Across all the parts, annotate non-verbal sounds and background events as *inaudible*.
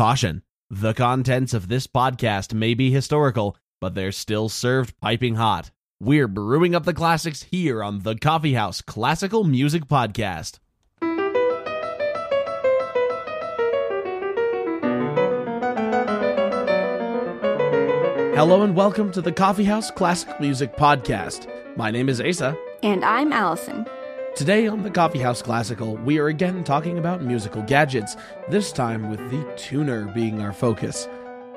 Caution The contents of this podcast may be historical, but they're still served piping hot. We're brewing up the classics here on the Coffee House Classical Music Podcast. Hello and welcome to the Coffee House Classical Music Podcast. My name is Asa. And I'm Allison. Today on the Coffee House Classical, we are again talking about musical gadgets, this time with the tuner being our focus.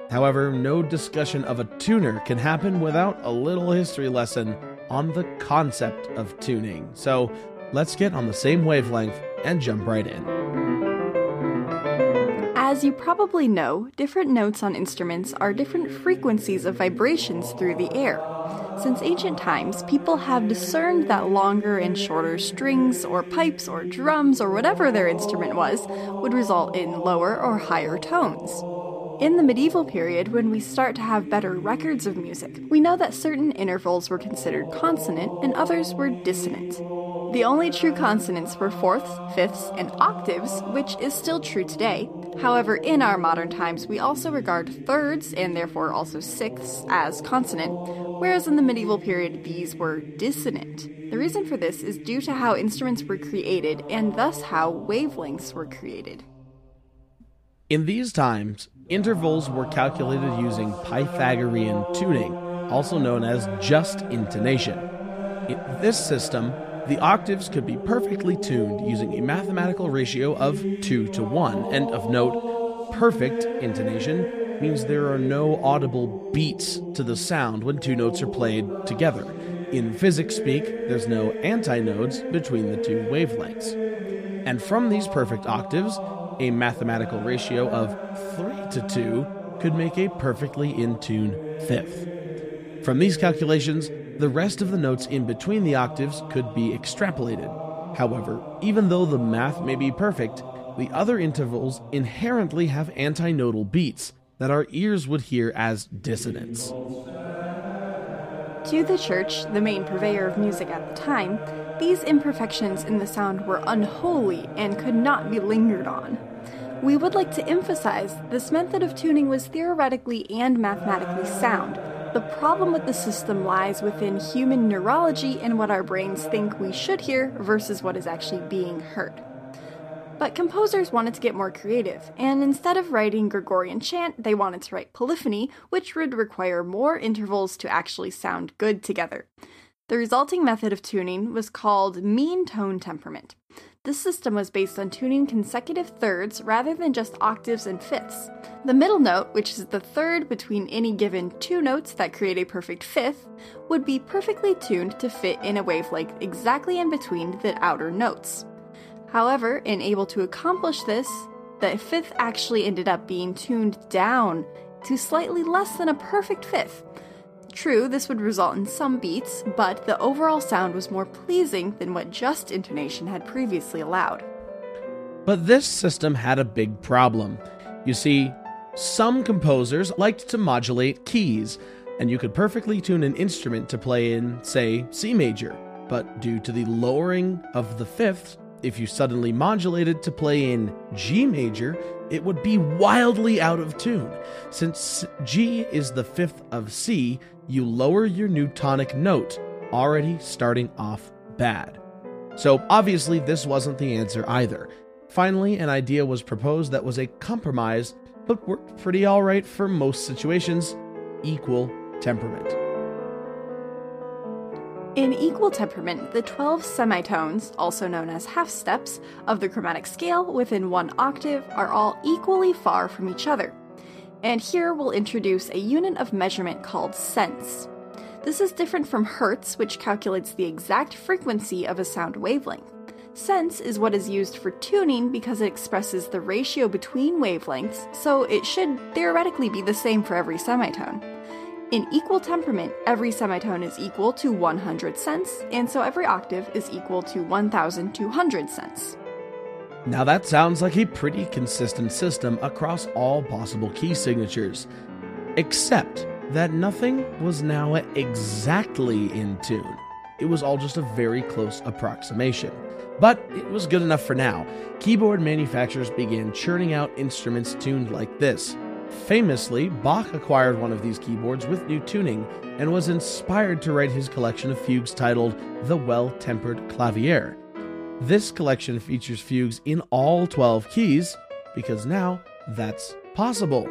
However, no discussion of a tuner can happen without a little history lesson on the concept of tuning. So let's get on the same wavelength and jump right in. As you probably know, different notes on instruments are different frequencies of vibrations through the air. Since ancient times, people have discerned that longer and shorter strings, or pipes, or drums, or whatever their instrument was, would result in lower or higher tones. In the medieval period, when we start to have better records of music, we know that certain intervals were considered consonant and others were dissonant. The only true consonants were fourths, fifths, and octaves, which is still true today. However, in our modern times, we also regard thirds, and therefore also sixths, as consonant, whereas in the medieval period, these were dissonant. The reason for this is due to how instruments were created, and thus how wavelengths were created. In these times, intervals were calculated using Pythagorean tuning, also known as just intonation. In this system, the octaves could be perfectly tuned using a mathematical ratio of 2 to 1, and of note, perfect intonation means there are no audible beats to the sound when two notes are played together. In physics speak, there's no antinodes between the two wavelengths. And from these perfect octaves, a mathematical ratio of 3 to 2 could make a perfectly in tune fifth. From these calculations, the rest of the notes in between the octaves could be extrapolated. However, even though the math may be perfect, the other intervals inherently have antinodal beats that our ears would hear as dissonance. To the church, the main purveyor of music at the time, these imperfections in the sound were unholy and could not be lingered on. We would like to emphasize this method of tuning was theoretically and mathematically sound, the problem with the system lies within human neurology and what our brains think we should hear versus what is actually being heard. But composers wanted to get more creative, and instead of writing Gregorian chant, they wanted to write polyphony, which would require more intervals to actually sound good together. The resulting method of tuning was called mean tone temperament. This system was based on tuning consecutive thirds rather than just octaves and fifths. The middle note, which is the third between any given two notes that create a perfect fifth, would be perfectly tuned to fit in a wavelength exactly in between the outer notes. However, in able to accomplish this, the fifth actually ended up being tuned down to slightly less than a perfect fifth, True, this would result in some beats, but the overall sound was more pleasing than what just intonation had previously allowed. But this system had a big problem. You see, some composers liked to modulate keys, and you could perfectly tune an instrument to play in, say, C major. But due to the lowering of the fifth, if you suddenly modulated to play in G major, it would be wildly out of tune. Since G is the fifth of C, you lower your new tonic note, already starting off bad. So obviously, this wasn't the answer either. Finally, an idea was proposed that was a compromise, but worked pretty alright for most situations equal temperament. In equal temperament, the 12 semitones, also known as half steps, of the chromatic scale within one octave are all equally far from each other. And here we'll introduce a unit of measurement called cents. This is different from hertz, which calculates the exact frequency of a sound wavelength. Cents is what is used for tuning because it expresses the ratio between wavelengths, so it should theoretically be the same for every semitone. In equal temperament, every semitone is equal to 100 cents, and so every octave is equal to 1200 cents. Now that sounds like a pretty consistent system across all possible key signatures, except that nothing was now exactly in tune. It was all just a very close approximation. But it was good enough for now. Keyboard manufacturers began churning out instruments tuned like this. Famously, Bach acquired one of these keyboards with new tuning and was inspired to write his collection of fugues titled The Well Tempered Clavier. This collection features fugues in all 12 keys because now that's possible.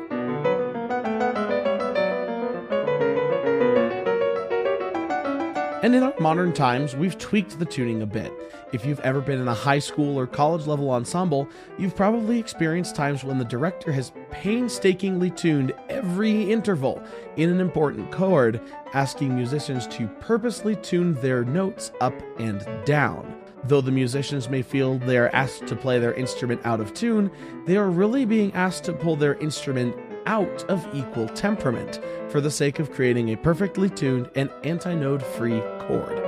And in our modern times, we've tweaked the tuning a bit. If you've ever been in a high school or college level ensemble, you've probably experienced times when the director has painstakingly tuned every interval in an important chord, asking musicians to purposely tune their notes up and down. Though the musicians may feel they are asked to play their instrument out of tune, they are really being asked to pull their instrument out of equal temperament for the sake of creating a perfectly tuned and antinode free chord.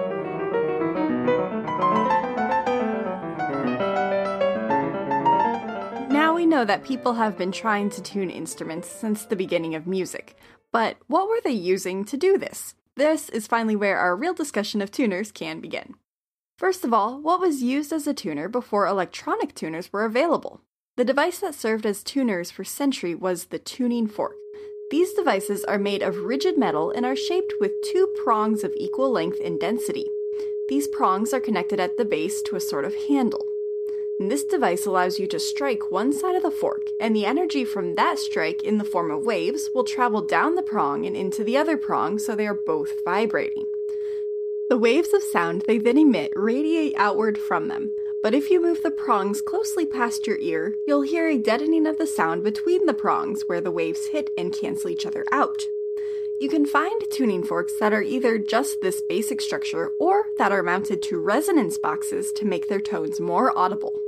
Now we know that people have been trying to tune instruments since the beginning of music, but what were they using to do this? This is finally where our real discussion of tuners can begin. First of all, what was used as a tuner before electronic tuners were available? The device that served as tuners for century was the tuning fork. These devices are made of rigid metal and are shaped with two prongs of equal length and density. These prongs are connected at the base to a sort of handle. And this device allows you to strike one side of the fork, and the energy from that strike in the form of waves will travel down the prong and into the other prong so they are both vibrating. The waves of sound they then emit radiate outward from them, but if you move the prongs closely past your ear, you'll hear a deadening of the sound between the prongs where the waves hit and cancel each other out. You can find tuning forks that are either just this basic structure or that are mounted to resonance boxes to make their tones more audible.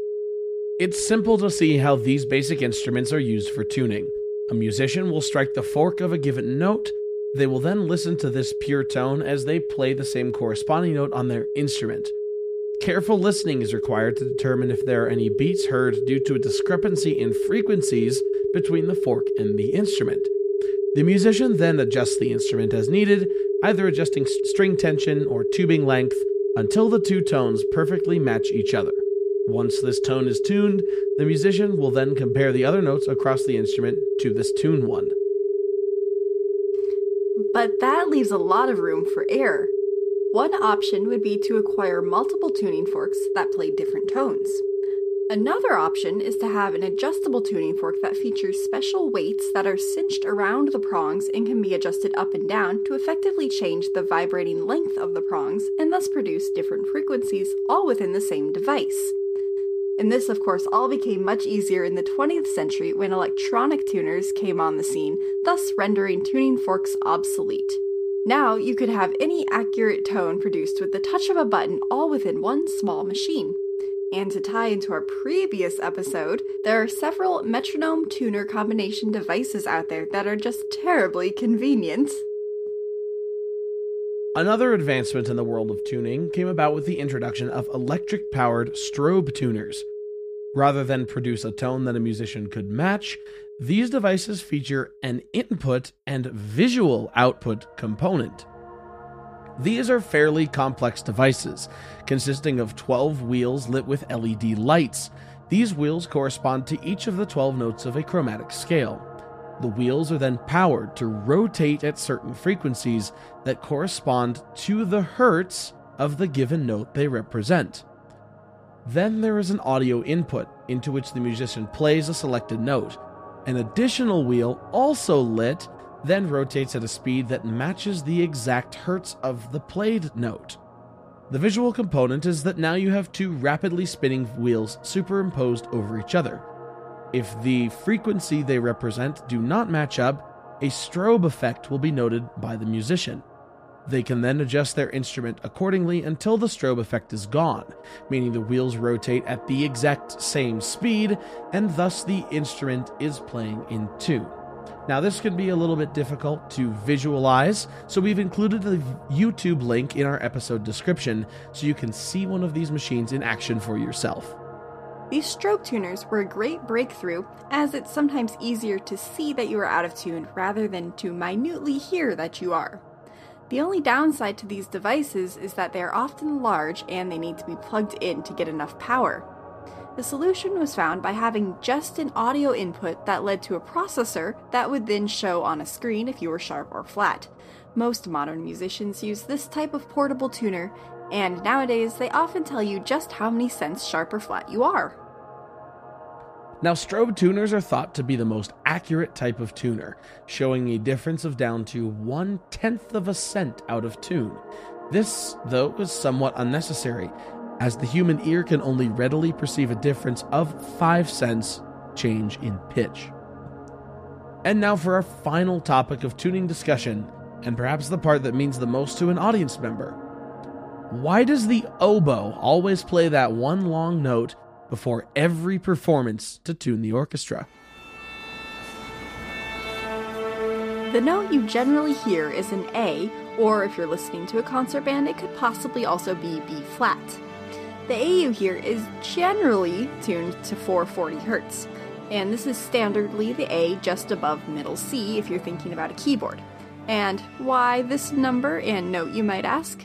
It's simple to see how these basic instruments are used for tuning. A musician will strike the fork of a given note. They will then listen to this pure tone as they play the same corresponding note on their instrument. Careful listening is required to determine if there are any beats heard due to a discrepancy in frequencies between the fork and the instrument. The musician then adjusts the instrument as needed, either adjusting string tension or tubing length until the two tones perfectly match each other. Once this tone is tuned, the musician will then compare the other notes across the instrument to this tuned one. But that leaves a lot of room for error. One option would be to acquire multiple tuning forks that play different tones. Another option is to have an adjustable tuning fork that features special weights that are cinched around the prongs and can be adjusted up and down to effectively change the vibrating length of the prongs and thus produce different frequencies all within the same device. And this, of course, all became much easier in the 20th century when electronic tuners came on the scene, thus rendering tuning forks obsolete. Now you could have any accurate tone produced with the touch of a button all within one small machine. And to tie into our previous episode, there are several metronome tuner combination devices out there that are just terribly convenient. Another advancement in the world of tuning came about with the introduction of electric powered strobe tuners. Rather than produce a tone that a musician could match, these devices feature an input and visual output component. These are fairly complex devices, consisting of 12 wheels lit with LED lights. These wheels correspond to each of the 12 notes of a chromatic scale. The wheels are then powered to rotate at certain frequencies that correspond to the hertz of the given note they represent. Then there is an audio input into which the musician plays a selected note. An additional wheel, also lit, then rotates at a speed that matches the exact hertz of the played note. The visual component is that now you have two rapidly spinning wheels superimposed over each other. If the frequency they represent do not match up, a strobe effect will be noted by the musician. They can then adjust their instrument accordingly until the strobe effect is gone, meaning the wheels rotate at the exact same speed, and thus the instrument is playing in tune. Now, this can be a little bit difficult to visualize, so we've included a YouTube link in our episode description so you can see one of these machines in action for yourself. These strobe tuners were a great breakthrough, as it's sometimes easier to see that you are out of tune rather than to minutely hear that you are. The only downside to these devices is that they are often large and they need to be plugged in to get enough power. The solution was found by having just an audio input that led to a processor that would then show on a screen if you were sharp or flat. Most modern musicians use this type of portable tuner, and nowadays they often tell you just how many cents sharp or flat you are. Now, strobe tuners are thought to be the most accurate type of tuner, showing a difference of down to one tenth of a cent out of tune. This, though, is somewhat unnecessary, as the human ear can only readily perceive a difference of 5 cents change in pitch. And now for our final topic of tuning discussion, and perhaps the part that means the most to an audience member. Why does the oboe always play that one long note before every performance to tune the orchestra? The note you generally hear is an A, or if you're listening to a concert band, it could possibly also be B flat. The AU here is generally tuned to 440 Hz, and this is standardly the A just above middle C if you're thinking about a keyboard. And why this number and note, you might ask?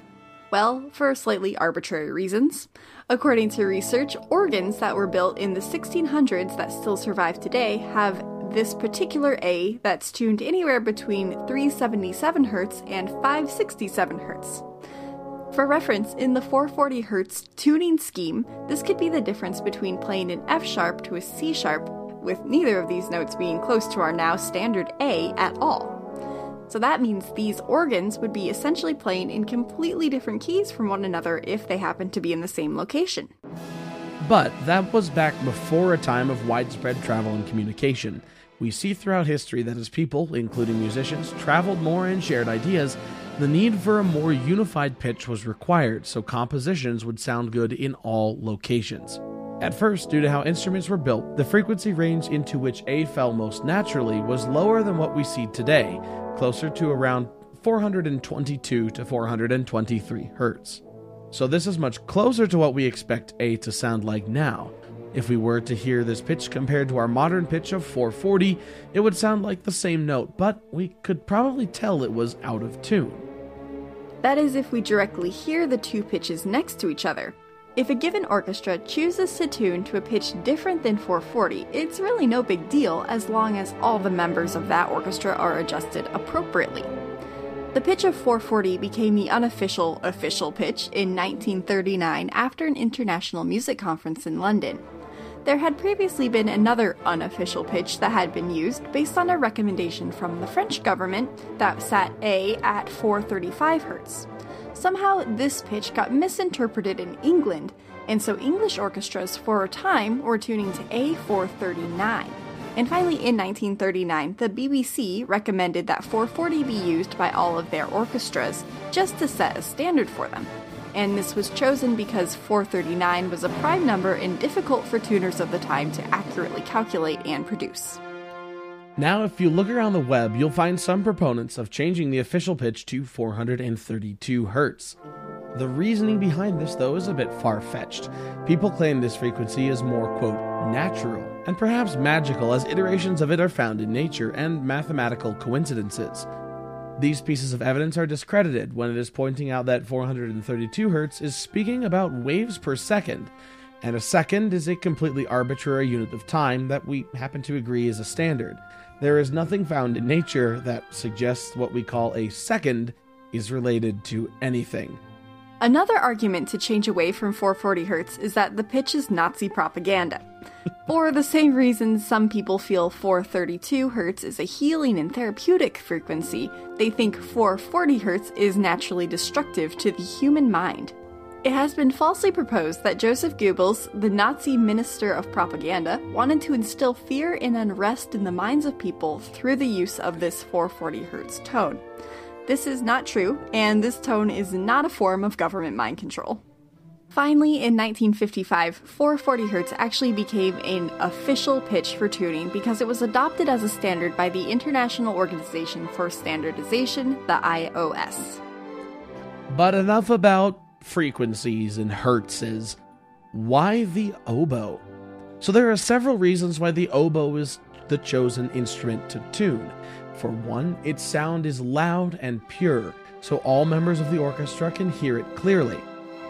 Well, for slightly arbitrary reasons. According to research, organs that were built in the 1600s that still survive today have this particular A that's tuned anywhere between 377 Hz and 567 Hz. For reference, in the 440 Hz tuning scheme, this could be the difference between playing an F sharp to a C sharp, with neither of these notes being close to our now standard A at all. So that means these organs would be essentially playing in completely different keys from one another if they happened to be in the same location. But that was back before a time of widespread travel and communication. We see throughout history that as people, including musicians, traveled more and shared ideas, the need for a more unified pitch was required so compositions would sound good in all locations. At first, due to how instruments were built, the frequency range into which A fell most naturally was lower than what we see today, closer to around 422 to 423 Hz. So this is much closer to what we expect A to sound like now. If we were to hear this pitch compared to our modern pitch of 440, it would sound like the same note, but we could probably tell it was out of tune. That is, if we directly hear the two pitches next to each other. If a given orchestra chooses to tune to a pitch different than 440, it's really no big deal as long as all the members of that orchestra are adjusted appropriately. The pitch of 440 became the unofficial official pitch in 1939 after an international music conference in London. There had previously been another unofficial pitch that had been used based on a recommendation from the French government that set A at 435 Hz. Somehow, this pitch got misinterpreted in England, and so English orchestras for a time were tuning to A439. And finally, in 1939, the BBC recommended that 440 be used by all of their orchestras just to set a standard for them and this was chosen because 439 was a prime number and difficult for tuners of the time to accurately calculate and produce. Now, if you look around the web, you'll find some proponents of changing the official pitch to 432 Hz. The reasoning behind this, though, is a bit far fetched. People claim this frequency is more, quote, natural, and perhaps magical, as iterations of it are found in nature and mathematical coincidences. These pieces of evidence are discredited when it is pointing out that 432 Hz is speaking about waves per second, and a second is a completely arbitrary unit of time that we happen to agree is a standard. There is nothing found in nature that suggests what we call a second is related to anything. Another argument to change away from 440 Hz is that the pitch is Nazi propaganda. *laughs* For the same reasons some people feel 432 Hz is a healing and therapeutic frequency, they think 440 Hz is naturally destructive to the human mind. It has been falsely proposed that Joseph Goebbels, the Nazi minister of propaganda, wanted to instill fear and unrest in the minds of people through the use of this 440 Hz tone. This is not true, and this tone is not a form of government mind control. Finally, in 1955, 440 Hz actually became an official pitch for tuning because it was adopted as a standard by the International Organization for Standardization, the IOS. But enough about frequencies and hertzes. Why the oboe? So there are several reasons why the oboe is the chosen instrument to tune. For one, its sound is loud and pure, so all members of the orchestra can hear it clearly.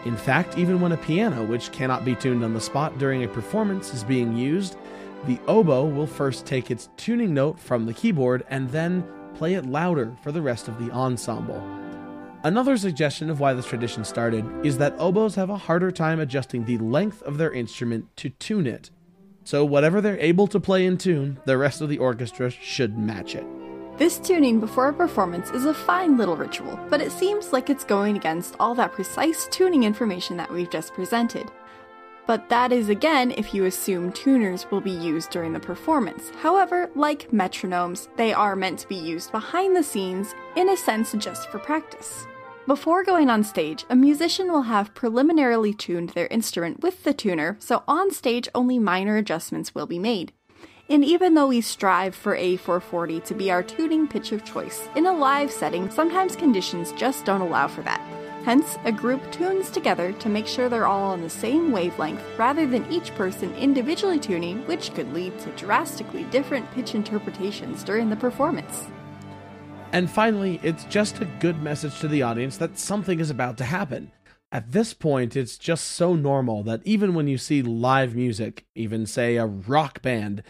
In fact, even when a piano, which cannot be tuned on the spot during a performance, is being used, the oboe will first take its tuning note from the keyboard and then play it louder for the rest of the ensemble. Another suggestion of why this tradition started is that oboes have a harder time adjusting the length of their instrument to tune it. So, whatever they're able to play in tune, the rest of the orchestra should match it. This tuning before a performance is a fine little ritual, but it seems like it's going against all that precise tuning information that we've just presented. But that is again if you assume tuners will be used during the performance. However, like metronomes, they are meant to be used behind the scenes, in a sense just for practice. Before going on stage, a musician will have preliminarily tuned their instrument with the tuner, so on stage only minor adjustments will be made. And even though we strive for A440 to be our tuning pitch of choice, in a live setting, sometimes conditions just don't allow for that. Hence, a group tunes together to make sure they're all on the same wavelength rather than each person individually tuning, which could lead to drastically different pitch interpretations during the performance. And finally, it's just a good message to the audience that something is about to happen. At this point, it's just so normal that even when you see live music, even say a rock band,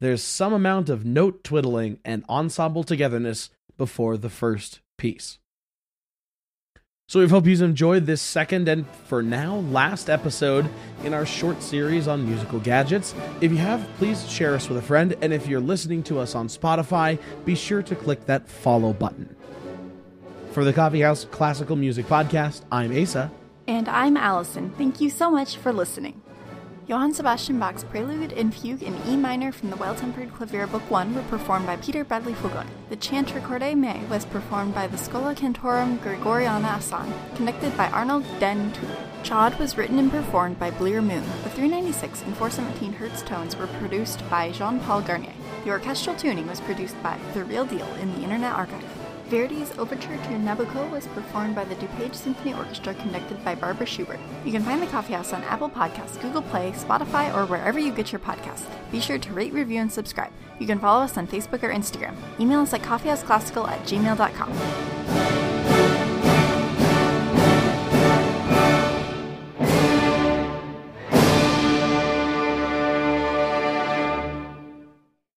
there's some amount of note twiddling and ensemble togetherness before the first piece. So we hope you've enjoyed this second and for now last episode in our short series on musical gadgets. If you have, please share us with a friend, and if you're listening to us on Spotify, be sure to click that follow button. For the Coffee House Classical Music Podcast, I'm Asa. And I'm Allison. Thank you so much for listening. Johann Sebastian Bach's Prelude and Fugue in E minor from the Well Tempered Clavier Book 1 were performed by Peter Bradley Fulgoni. The Chant Recordare Mei was performed by the Schola Cantorum Gregoriana Asan, conducted by Arnold den Toon. Chod was written and performed by Blear Moon. The 396 and 417 Hz tones were produced by Jean Paul Garnier. The orchestral tuning was produced by The Real Deal in the Internet Archive. Verdi's Overture to Nabucco was performed by the DuPage Symphony Orchestra conducted by Barbara Schubert. You can find the Coffee House on Apple Podcasts, Google Play, Spotify, or wherever you get your podcasts. Be sure to rate, review, and subscribe. You can follow us on Facebook or Instagram. Email us at coffeehouseclassical at gmail.com.